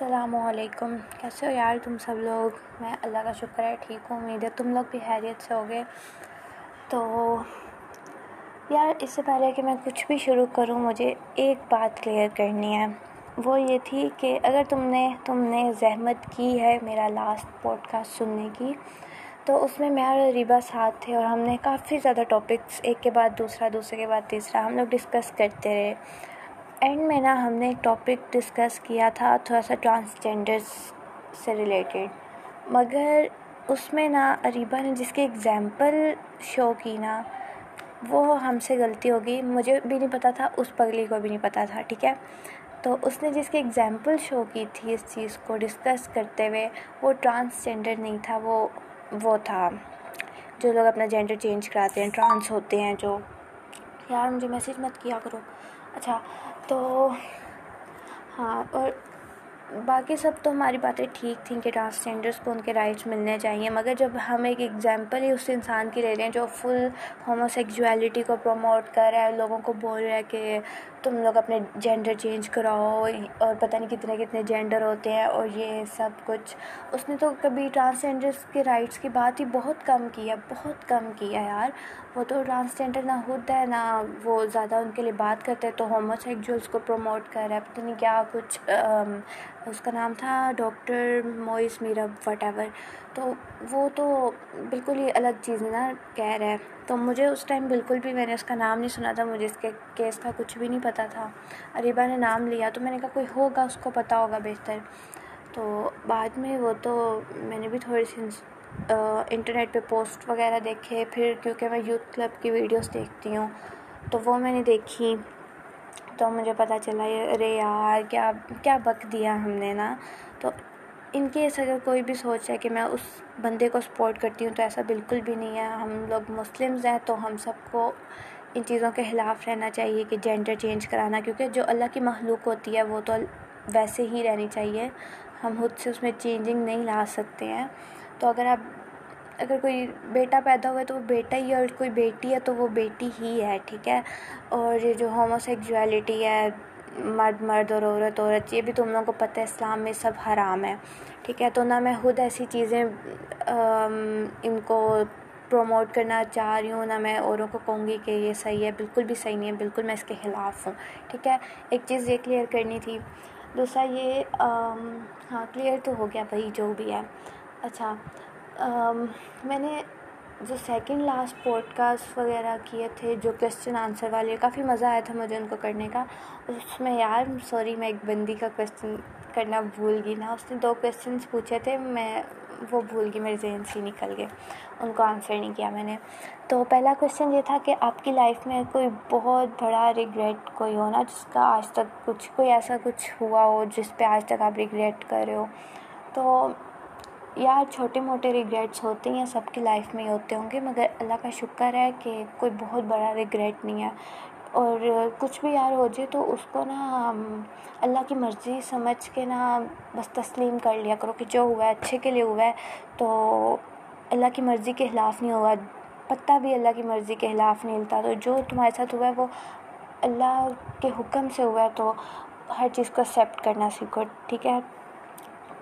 السلام علیکم۔ کیسے ہو یار تم سب لوگ؟ میں اللہ کا شکر ہے، ٹھیک ہوں، امید ہے تم لوگ بھی خیریت سے ہوگے۔ تو یار، اس سے پہلے کہ میں کچھ بھی شروع کروں، مجھے ایک بات کلیئر کرنی ہے۔ وہ یہ تھی کہ اگر تم نے تم نے زحمت کی ہے میرا لاسٹ پوڈ کاسٹ سننے کی، تو اس میں میں اور ریبا ساتھ تھے اور ہم نے کافی زیادہ ٹاپکس ایک کے بعد دوسرا، دوسرے کے بعد تیسرا، ہم لوگ ڈسکس کرتے رہے۔ اینڈ میں نا ہم نے ایک ٹاپک ڈسکس کیا تھا تھوڑا سا ٹرانسجینڈرس سے ریلیٹڈ۔ مگر اس میں نا اریبا نے جس کی ایگزامپل شو کی نا، وہ ہم سے غلطی ہوگی مجھے بھی نہیں پتہ تھا، اس پگلی کو بھی نہیں پتہ تھا، ٹھیک ہے؟ تو اس نے جس کی ایگزامپل شو کی تھی اس چیز کو ڈسکس کرتے ہوئے، وہ ٹرانسجینڈر نہیں تھا، وہ وہ تھا۔ جو لوگ اپنا جینڈر چینج کراتے ہیں، ٹرانس ہوتے ہیں، جو۔ یار مجھے میسیج مت کیا کرو۔ اچھا تو ہاں اور باقی سب تو ہماری باتیں ٹھیک تھیں کہ ٹرانسجینڈرس کو ان کے رائٹس ملنے چاہیے، مگر جب ہم ایک ایگزامپل ہی اس انسان کی لے رہے ہیں جو فل ہوموسیکجویلٹی کو پروموٹ کر رہا ہے، لوگوں کو بول رہا ہے کہ تم لوگ اپنے جینڈر چینج کراؤ، اور پتہ نہیں کتنے کتنے جینڈر ہوتے ہیں، اور یہ سب کچھ۔ اس نے تو کبھی ٹرانسجینڈرس کے رائٹس کی بات ہی بہت کم کی ہے، بہت کم کی ہے یار۔ وہ تو ٹرانسجینڈر نہ خود ہے، نہ وہ زیادہ ان کے لیے بات کرتے، تو ہوموسیکجولس کو پروموٹ کر رہا ہے۔ پتہ نہیں کیا کچھ اس کا نام تھا ڈاکٹر موئس میرب وٹ ایور تو وہ تو بالکل ہی الگ چیز نا کہہ رہا ہے۔ تو مجھے اس ٹائم بالکل بھی میں نے اس کا نام نہیں سنا تھا، مجھے اس کے کیس کا کچھ بھی نہیں پتہ تھا۔ اریبا نے نام لیا تو میں نے کہا کوئی ہوگا، اس کو پتہ ہوگا بہتر۔ تو بعد میں وہ تو میں نے بھی تھوڑی سی انٹرنیٹ پہ پوسٹ وغیرہ دیکھے۔ پھر کیونکہ میں یوتھ کلب کی ویڈیوز دیکھتی ہوں تو وہ میں نے دیکھی۔ تو مجھے پتہ چلا ارے یار، کیا کیا بک دیا ہم نے نا؟ تو ان کیس اگر کوئی بھی سوچ ہے کہ میں اس بندے کو سپورٹ کرتی ہوں تو ایسا بالکل بھی نہیں ہے۔ ہم لوگ مسلمز ہیں تو ہم سب کو ان چیزوں کے خلاف رہنا چاہیے کہ جینڈر چینج کرانا، کیونکہ جو اللہ کی مخلوق ہوتی ہے وہ تو ویسے ہی رہنی چاہیے۔ ہم خود سے اس میں چینجنگ نہیں لا سکتے ہیں۔ تو اگر آپ اگر کوئی بیٹا پیدا ہوا ہے تو وہ بیٹا ہی ہے اور کوئی بیٹی ہے تو وہ بیٹی ہی ہے، ٹھیک ہے؟ اور یہ جو ہوموسیکجویلٹی ہے، مرد مرد اور عورت عورت، یہ بھی تم لوگوں کو پتہ ہے، اسلام میں سب حرام ہے، ٹھیک ہے؟ تو نہ میں خود ایسی چیزیں ان کو پروموٹ کرنا چاہ رہی ہوں، نہ میں اوروں کو کہوں گی کہ یہ صحیح ہے، بالکل بھی صحیح نہیں ہے، بالکل میں اس کے خلاف ہوں، ٹھیک ہے؟ ایک چیز یہ کلیئر کرنی تھی، دوسرا یہ ہاں کلیئر تو ہو گیا بھائی، جو بھی ہے۔ اچھا میں نے جو سیکنڈ لاسٹ پوڈ کاسٹ وغیرہ کیے تھے، جو کوشچن آنسر والے، کافی مزہ آیا تھا مجھے ان کو کرنے کا۔ اس میں یار سوری میں ایک بندی کا کوشچن کرنا بھول گئی نا۔ اس نے دو کوشچنس پوچھے تھے، میں وہ بھول گئی، میرے ذہن سے نکل گئے۔ ان کو آنسر نہیں کیا میں نے۔ تو پہلا کوشچن یہ تھا کہ آپ کی لائف میں کوئی بہت بڑا ریگریٹ کوئی ہو نا، جس کا آج تک کچھ، کوئی ایسا کچھ ہوا ہو، جس پہ آج تک آپ ریگریٹ کر رہے ہو۔ تو یار چھوٹے موٹے ریگریٹس ہوتے ہیں سب کی لائف میں ہی ہوتے ہوں گے، مگر اللہ کا شکر ہے کہ کوئی بہت بڑا ریگریٹ نہیں ہے۔ اور کچھ بھی یار ہو جائے تو اس کو نا اللہ کی مرضی سمجھ کے نا بس تسلیم کر لیا کرو کہ جو ہوا ہے، اچھے کے لیے ہوا ہے۔ تو اللہ کی مرضی کے خلاف نہیں ہوا پتا بھی اللہ کی مرضی کے خلاف نہیں ہلتا تو جو تمہارے ساتھ ہوا ہے، وہ اللہ کے حکم سے ہوا ہے۔ تو ہر چیز کو ایکسیپٹ کرنا سیکھو، ٹھیک ہے؟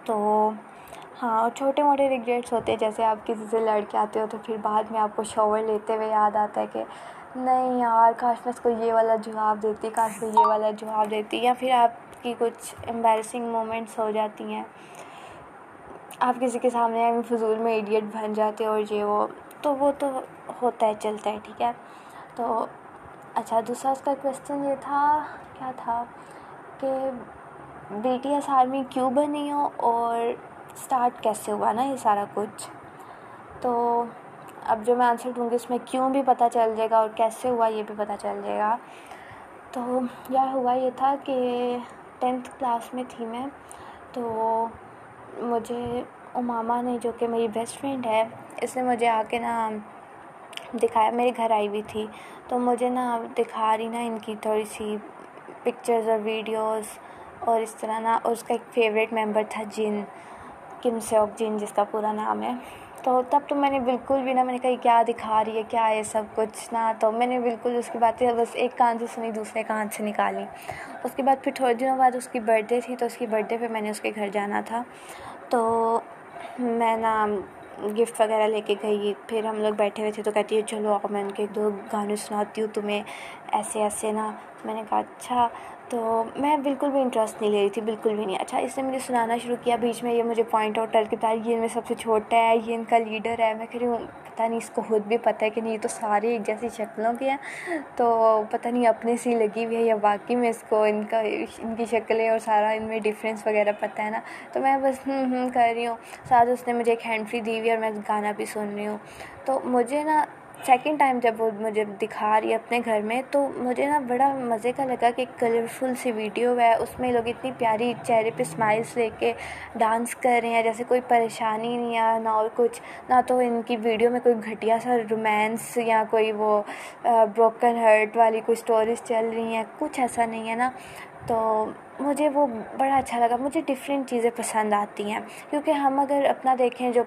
تو ہاں اور چھوٹے موٹے ریگریٹس ہوتے ہیں۔ جیسے آپ کسی سے لڑ کے آتے ہو تو پھر بعد میں آپ کو شاور لیتے ہوئے یاد آتا ہے کہ نہیں یار، کاش میں اس کو یہ والا جواب دیتی، کاش میں یہ والا جواب دیتی، یا پھر آپ کی کچھ امبیرسنگ مومنٹس ہو جاتی ہیں۔ آپ کسی کے سامنے فضول میں ایڈیٹ بن جاتے اور یہ وہ، تو وہ تو ہوتا ہے، چلتا ہے، ٹھیک ہے۔ تو اچھا دوسرا اس کا کویشچن یہ تھا، کیا تھا کہ بی ٹی ایس آرمی کیوں بنی ہو اور اسٹارٹ کیسے ہوا نا یہ سارا کچھ؟ تو اب جو میں آنسر دوں گی اس میں کیوں بھی پتہ چل جائے گا اور کیسے ہوا یہ بھی پتہ چل جائے گا۔ تو یار ہوا یہ تھا کہ ٹینتھ کلاس میں تھی میں، تو مجھے امامہ نے جو کہ میری بیسٹ فرینڈ ہے، اس نے مجھے آ کے نا دکھایا، میرے گھر آئی ہوئی تھی۔ تو مجھے نا دکھا رہی نا ان کی تھوڑی سی پکچرز اور ویڈیوز اور اس طرح نا اس کا ایک فیوریٹ ممبر تھا جن۔ کم سیوک جن جس کا پورا نام ہے تو تب تو میں نے بالکل بھی نہ میں نے کہا کیا دکھا رہی ہے کیا ہے سب کچھ نہ تو میں نے بالکل اس کی باتیں بس ایک کان سے سنی دوسرے کان سے نکالی اس کے بعد پھر تھوڑے دنوں بعد اس کی برتھ ڈے تھی تو اس کی برتھ ڈے پہ میں نے اس کے گھر جانا تھا تو میں نا گفٹ وغیرہ لے کے گئی پھر ہم لوگ بیٹھے ہوئے تھے تو کہتی ہے چلو آؤ میں ان کے دو گانے سناتی ہوں تمہیں ایسے ایسے نا میں نے کہا اچھا تو میں بالکل بھی انٹرسٹ نہیں لے رہی تھی، بالکل بھی نہیں۔ اچھا اس نے مجھے سنانا شروع کیا بیچ میں، یہ مجھے پوائنٹ آؤٹ کر کے بتا یہ ان میں سب سے چھوٹا ہے، یہ ان کا لیڈر ہے۔ میں کہہ رہی ہوں، پتہ نہیں، اس کو خود بھی پتہ ہے کہ نہیں، یہ تو سارے ایک جیسی شکلوں کے ہیں۔ تو پتہ نہیں، اپنے سی لگی ہوئی ہے یا باقی میں اس کو ان کا، ان کی شکلیں اور سارا ان میں ڈفرینس وغیرہ پتہ ہے نا۔ تو میں بس ہوں ہوں کر رہی ہوں۔ ساتھ اس نے مجھے ایک ہینڈ فری دی ہوئی اور میں گانا بھی سن رہی ہوں۔ تو مجھے نا سیکنڈ ٹائم جب وہ مجھے دکھا رہی ہے اپنے گھر میں، تو مجھے نا بڑا مزے کا لگا کہ کلرفل سی ویڈیو ہے۔ اس میں لوگ اتنی پیاری چہرے پہ اسمائلس لے کے ڈانس کر رہے ہیں، جیسے کوئی پریشانی نہیں ہے نہ اور کچھ۔ نہ تو ان کی ویڈیو میں کوئی گھٹیا سا رومانس یا کوئی وہ بروکن ہرٹ والی کوئی اسٹوریز چل رہی ہیں۔ کچھ ایسا نہیں ہے نا۔ تو مجھے وہ بڑا اچھا لگا۔ مجھے ڈفرینٹ چیزیں پسند آتی ہیں۔ کیونکہ ہم اگر اپنا دیکھیں جو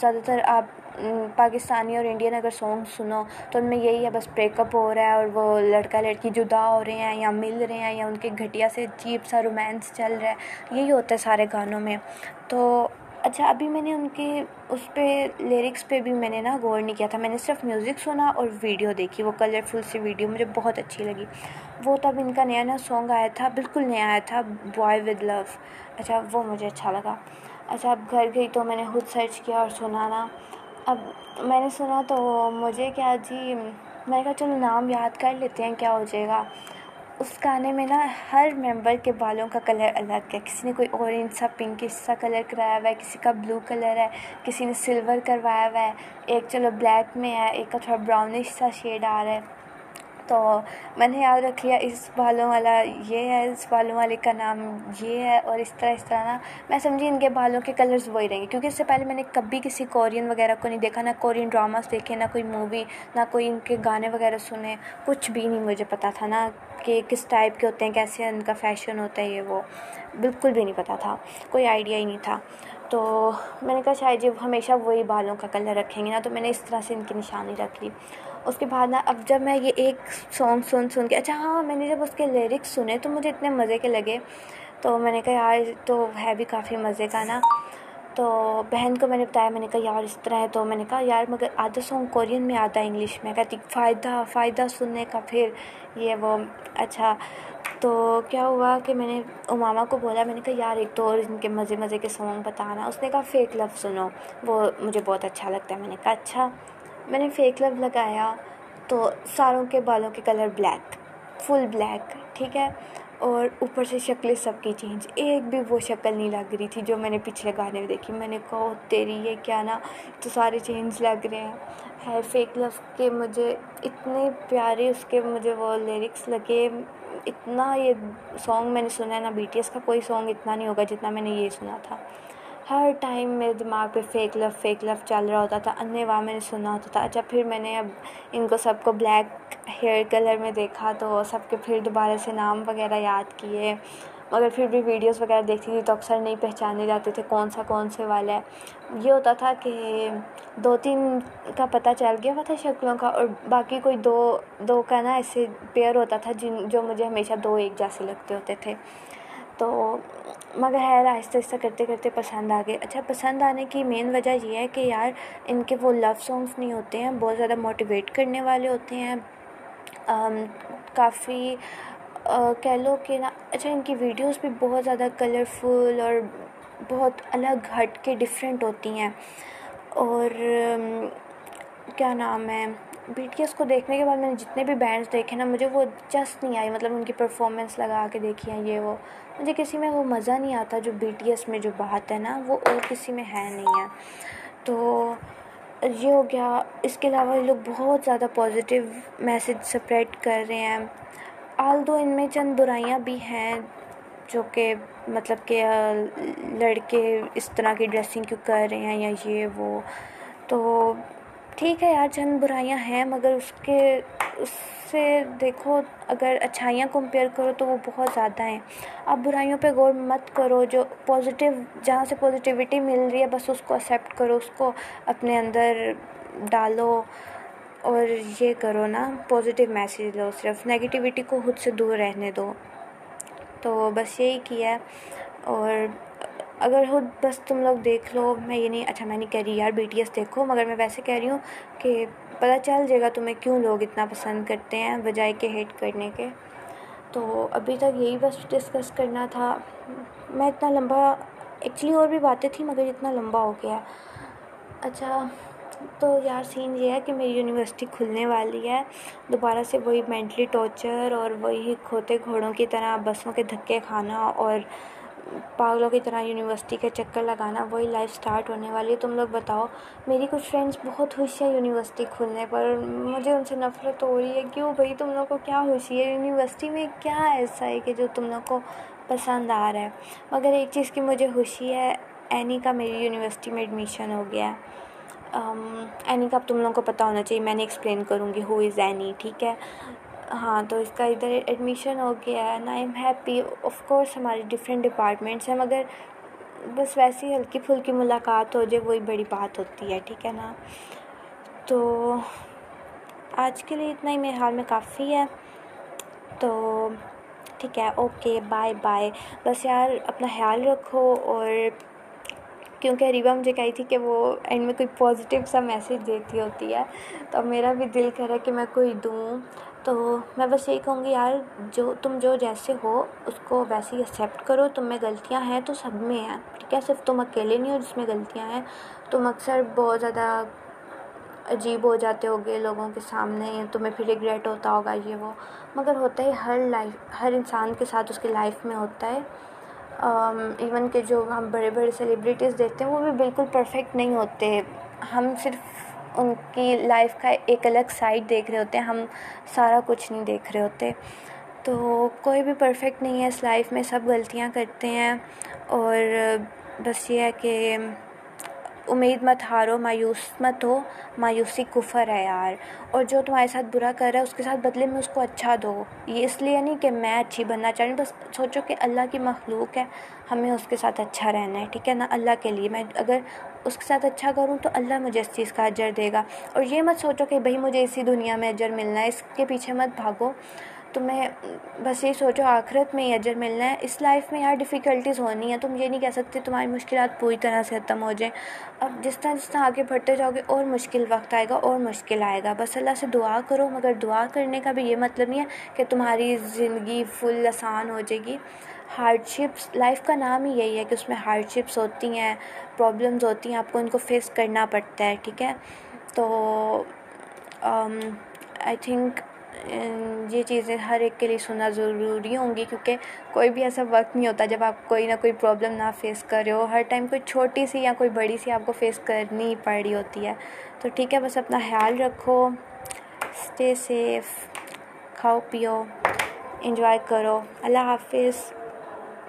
زیادہ تر آپ پاکستانی اور انڈین اگر سانگ سنو تو ان میں یہی ہے، بس بریک اپ ہو رہا ہے اور وہ لڑکا لڑکی جدا ہو رہے ہیں یا مل رہے ہیں یا ان کے گھٹیا سے عجیب سا رومانس چل رہا ہے، یہی ہوتا ہے سارے گانوں میں۔ تو اچھا ابھی میں نے ان کی اس پہ لیرکس پہ بھی میں نے نا غور نہیں کیا تھا۔ میں نے صرف میوزک سنا اور ویڈیو دیکھی، وہ کلرفل سی ویڈیو مجھے بہت اچھی لگی۔ وہ تب ان کا نیا نیا سانگ آیا تھا، بالکل نیا آیا تھا بوائے ود لو اچھا وہ مجھے اچھا لگا۔ اچھا اب گھر گئی تو میں نے خود سرچ کیا اور سنا نا اب میں نے سنا تو مجھے کیا جی میں نے کہا چلو نام یاد کر لیتے ہیں، کیا ہو جائے گا؟ اس گانے میں نا ہر ممبر کے بالوں کا کلر الگ ہے، کسی نے کوئی اورینج سا پنکش سا کلر کرایا ہوا ہے، کسی کا بلو کلر ہے، کسی نے سلور کروایا ہوا ہے، ایک چلو بلیک میں ہے، ایک کا تھوڑا براؤنش سا شیڈ آ رہا ہے۔ تو میں نے یاد رکھ لیا، اس بالوں والا یہ ہے، اس بالوں والے کا نام یہ ہے اور اس طرح اس طرح نا۔ میں سمجھی ان کے بالوں کے کلرز وہی رہیں گے، کیونکہ اس سے پہلے میں نے کبھی کسی کورین وغیرہ کو نہیں دیکھا، نہ کورین ڈراماز دیکھے، نہ کوئی مووی نہ کوئی ان کے گانے وغیرہ سنے، کچھ بھی نہیں مجھے پتا تھا نا کہ کس ٹائپ کے ہوتے ہیں، کیسے ان کا فیشن ہوتا ہے یہ وہ، بالکل بھی نہیں پتا تھا، کوئی آئیڈیا ہی نہیں تھا۔ تو میں نے کہا شاید یہ ہمیشہ وہی بالوں کا کلر رکھیں گے نا، تو میں نے اس طرح سے ان کی نشانی رکھ لی۔ اس کے بعد نا اب جب میں یہ ایک سانگ سن سن کے اچھا ہاں میں نے جب اس کے لیرکس سنے تو مجھے اتنے مزے کے لگے۔ تو میں نے کہا، یار، تو ہے بھی کافی مزے کا نا۔ تو بہن کو میں نے بتایا، میں نے کہا، یار، اس طرح ہے۔ تو میں نے کہا، یار، مگر آدھا سانگ کورین میں آتا ہے انگلش میں۔ کہتی، فائدہ فائدہ سننے کا پھر یہ وہ اچھا۔ تو کیا ہوا کہ میں نے اماما کو بولا، میں نے کہا، یار، ایک تو اور ان کے مزے مزے کے سانگ بتانا۔ اس نے کہا فیک لو سنو۔ وہ مجھے بہت اچھا لگتا ہے۔ میں نے کہا اچھا۔ میں نے فیک لو لگایا تو ساروں کے بالوں کے کلر بلیک فل بلیک ٹھیک ہے؟ اور اوپر سے شکلیں سب کی چینج ایک بھی وہ شکل نہیں لگ رہی تھی جو میں نے پچھلے گانے میں دیکھی۔ میں نے کہا تیری یہ کیا نا؟ تو سارے چینج لگ رہے ہیں۔ ہے فیک لو کے مجھے اتنے پیارے اس کے مجھے وہ لیرکس لگے۔ اتنا یہ سانگ میں نے سنا ہے نا بی ٹی ایس کا کوئی سانگ اتنا نہیں ہوگا جتنا میں نے یہ سنا تھا۔ ہر ٹائم میرے دماغ پہ فیک لو فیک لو چل رہا ہوتا تھا انے واہ میں نے سنا ہوتا تھا۔ اچھا پھر میں نے اب ان کو سب کو بلیک ہیئر کلر میں دیکھا تو سب کے پھر دوبارہ سے نام وغیرہ یاد کیے۔ مگر پھر بھی ویڈیوز وغیرہ دیکھتی تھی تو اکثر نہیں پہچانے جاتے تھے کون سا کون سے والا ہے۔ یہ ہوتا تھا کہ دو تین کا پتہ چل گیا ہوا تھا شکلوں کا اور باقی کوئی دو دو کا نا ایسے پیئر ہوتا تھا جن، جو مجھے ہمیشہ دو ایک جیسے لگتے ہوتے تھے۔ تو مگر خیر آہستہ آہستہ کرتے کرتے پسند آ گئے اچھا پسند آنے کی مین وجہ یہ ہے کہ یار ان کے وہ لو سانگس نہیں ہوتے ہیں، بہت زیادہ موٹیویٹ کرنے والے ہوتے ہیں۔ کافی کہہ لو کہ نا اچھا ان کی ویڈیوز بھی بہت زیادہ کلرفل اور بہت الگ ہٹ کے ڈفرینٹ ہوتی ہیں۔ اور کیا نام ہے؟ بی ٹی ایس کو دیکھنے کے بعد میں نے جتنے بھی بینڈس دیکھے نا، مجھے وہ جسٹ نہیں آئی۔ مطلب ان کی پرفارمنس لگا کے دیکھی ہیں یہ وہ۔ مجھے کسی میں وہ مزہ نہیں آتا جو بی ٹی ایس میں جو بات ہے نا، وہ اور کسی میں ہے نہیں ہے۔ تو یہ ہو گیا۔ اس کے علاوہ یہ لوگ بہت زیادہ پازیٹیو میسیج سپریڈ کر رہے ہیں۔ آل دو ان میں چند برائیاں بھی ہیں، جو کہ مطلب کہ لڑکے اس طرح کی ڈریسنگ کیوں کر رہے ہیں یا یہ وہ۔ تو ٹھیک ہے یار چند برائیاں ہیں، مگر اس کے، اس سے دیکھو، اگر اچھائیاں کمپیئر کرو تو وہ بہت زیادہ ہیں۔ اب برائیوں پہ غور مت کرو، جو پازیٹیو جہاں سے پازیٹیوٹی مل رہی ہے، بس اس کو ایکسیپٹ کرو، اس کو اپنے اندر ڈالو اور یہ کرو نا پازیٹیو میسیج لو۔ صرف نگیٹیوٹی کو خود سے دور رہنے دو۔ تو بس یہی کیا ہے۔ اور اگر خود بس تم لوگ دیکھ لو، میں یہ نہیں اچھا میں نہیں کہہ رہی یار، بی ٹی ایس دیکھو، مگر میں ویسے کہہ رہی ہوں کہ پتہ چل جائے گا تمہیں کیوں لوگ اتنا پسند کرتے ہیں، بجائے کہ ہیٹ کرنے کے۔ تو ابھی تک یہی بس ڈسکس کرنا تھا۔ میں اتنا لمبا، ایکچولی اور بھی باتیں تھیں، مگر اتنا لمبا ہو گیا۔ اچھا تو یار سین یہ ہے کہ میری یونیورسٹی کھلنے والی ہے۔ دوبارہ سے وہی مینٹلی ٹارچر اور وہی کھوتے گھوڑوں کی طرح بسوں کے دھکے کھانا اور پاگلوں کی طرح یونیورسٹی کے چکر لگانا، وہی لائف اسٹارٹ ہونے والی ہے۔ تم لوگ بتاؤ، میری کچھ فرینڈس بہت خوش ہیں یونیورسٹی کھلنے پر، مجھے ان سے نفرت ہو رہی ہے۔ کیوں بھائی؟ تم لوگ کو کیا خوشی ہے؟ یونیورسٹی میں کیا ایسا ہے کہ جو تم لوگ کو پسند آ رہا ہے؟ مگر ایک چیز کی مجھے خوشی ہے، اینی کا میری یونیورسٹی میں ایڈمیشن ہو گیا۔ ہے اینی کا اب تم لوگوں کو پتہ ہونا چاہیے، میں نے ایکسپلین کروں گی ہو از اینی، ٹھیک ہے؟ ہاں تو اس کا ادھر ایڈمیشن ہو گیا ہے نا I am happy of course ہماری ڈفرینٹ ڈپارٹمنٹس ہیں، مگر بس ویسی ہلکی پھلکی ملاقات ہو جائے، وہی بڑی بات ہوتی ہے، ٹھیک ہے نا؟ تو آج کے لیے اتنا ہی، میرے حال میں کافی ہے۔ تو ٹھیک ہے اوکے بائے بائے بس یار، اپنا خیال رکھو اور کیونکہ ریبا مجھے کہی تھی کہ وہ اینڈ میں کوئی پازیٹیو سا میسیج دیتی ہوتی ہے، تو میرا بھی دل کرا کہ میں کوئی دوں۔ تو میں بس یہی کہوں گی یار، جو تم جو جیسے ہو، اس کو ویسے ہی ایکسیپٹ کرو۔ تم میں غلطیاں ہیں تو سب میں ہیں، ٹھیک ہے؟ صرف تم اکیلے نہیں ہو جس میں غلطیاں ہیں۔ تم اکثر بہت زیادہ عجیب ہو جاتے ہوگے لوگوں کے سامنے، تمہیں پھر ریگریٹ ہوتا ہوگا، یہ وہ۔ مگر ہوتا ہے، ہر لائف ہر انسان کے ساتھ اس کی لائف میں ہوتا ہے۔ ایون کہ جو ہم بڑے بڑے سیلیبریٹیز دیکھتے ہیں، وہ بھی بالکل پرفیکٹ نہیں ہوتے۔ ہم صرف ان کی لائف کا ایک الگ سائڈ دیکھ رہے ہوتے ہیں، ہم سارا کچھ نہیں دیکھ رہے ہوتے۔ تو کوئی بھی پرفیکٹ نہیں ہے اس لائف میں، سب غلطیاں کرتے ہیں اور بس یہ ہے کہ امید مت ہارو، مایوس مت ہو، مایوسی کفر ہے یار۔ اور جو تمہارے ساتھ برا کر رہا ہے، اس کے ساتھ بدلے میں اس کو اچھا دو۔ یہ اس لیے نہیں کہ میں اچھی بننا چاہ رہی ہوں، بس سوچو کہ اللہ کی مخلوق ہے، ہمیں اس کے ساتھ اچھا رہنا ہے، ٹھیک ہے نا؟ اللہ کے لیے۔ میں اگر اس کے ساتھ اچھا کروں تو اللہ مجھے اس چیز کا اجر دے گا۔ اور یہ مت سوچو کہ بھائی مجھے اسی دنیا میں اجر ملنا ہے، اس کے پیچھے مت بھاگو۔ تمہیں بس یہ سوچو آخرت میں ہی اجر ملنا ہے۔ اس لائف میں یار ڈیفیکلٹیز ہونی ہیں، تم یہ نہیں کہہ سکتے تمہاری مشکلات پوری طرح سے ختم ہو جائیں۔ اب جس طرح جس طرح آگے بڑھتے جاؤ گے، اور مشکل وقت آئے گا، اور مشکل آئے گا۔ بس اللہ سے دعا کرو، مگر دعا کرنے کا بھی یہ مطلب نہیں ہے کہ تمہاری زندگی فل آسان ہو جائے گی۔ ہارڈ شپس لائف کا نام ہی یہی ہے کہ اس میں ہارڈ شپس ہوتی ہیں پرابلمز ہوتی ہیں، آپ کو ان کو فیس کرنا پڑتا ہے، ٹھیک ہے؟ تو um, آئی تھنک یہ چیزیں ہر ایک کے لیے سننا ضروری ہوں گی کیونکہ کوئی بھی ایسا وقت نہیں ہوتا جب آپ کوئی نہ کوئی پرابلم نہ فیس کر رہے ہو۔ ہر ٹائم کوئی چھوٹی سی یا کوئی بڑی سی آپ کو فیس کرنی ہی پڑ رہی ہوتی ہے۔ تو ٹھیک ہے، بس اپنا خیال رکھو۔ اسٹے سیف کھاؤ پیو انجوائے کرو۔ اللہ حافظ۔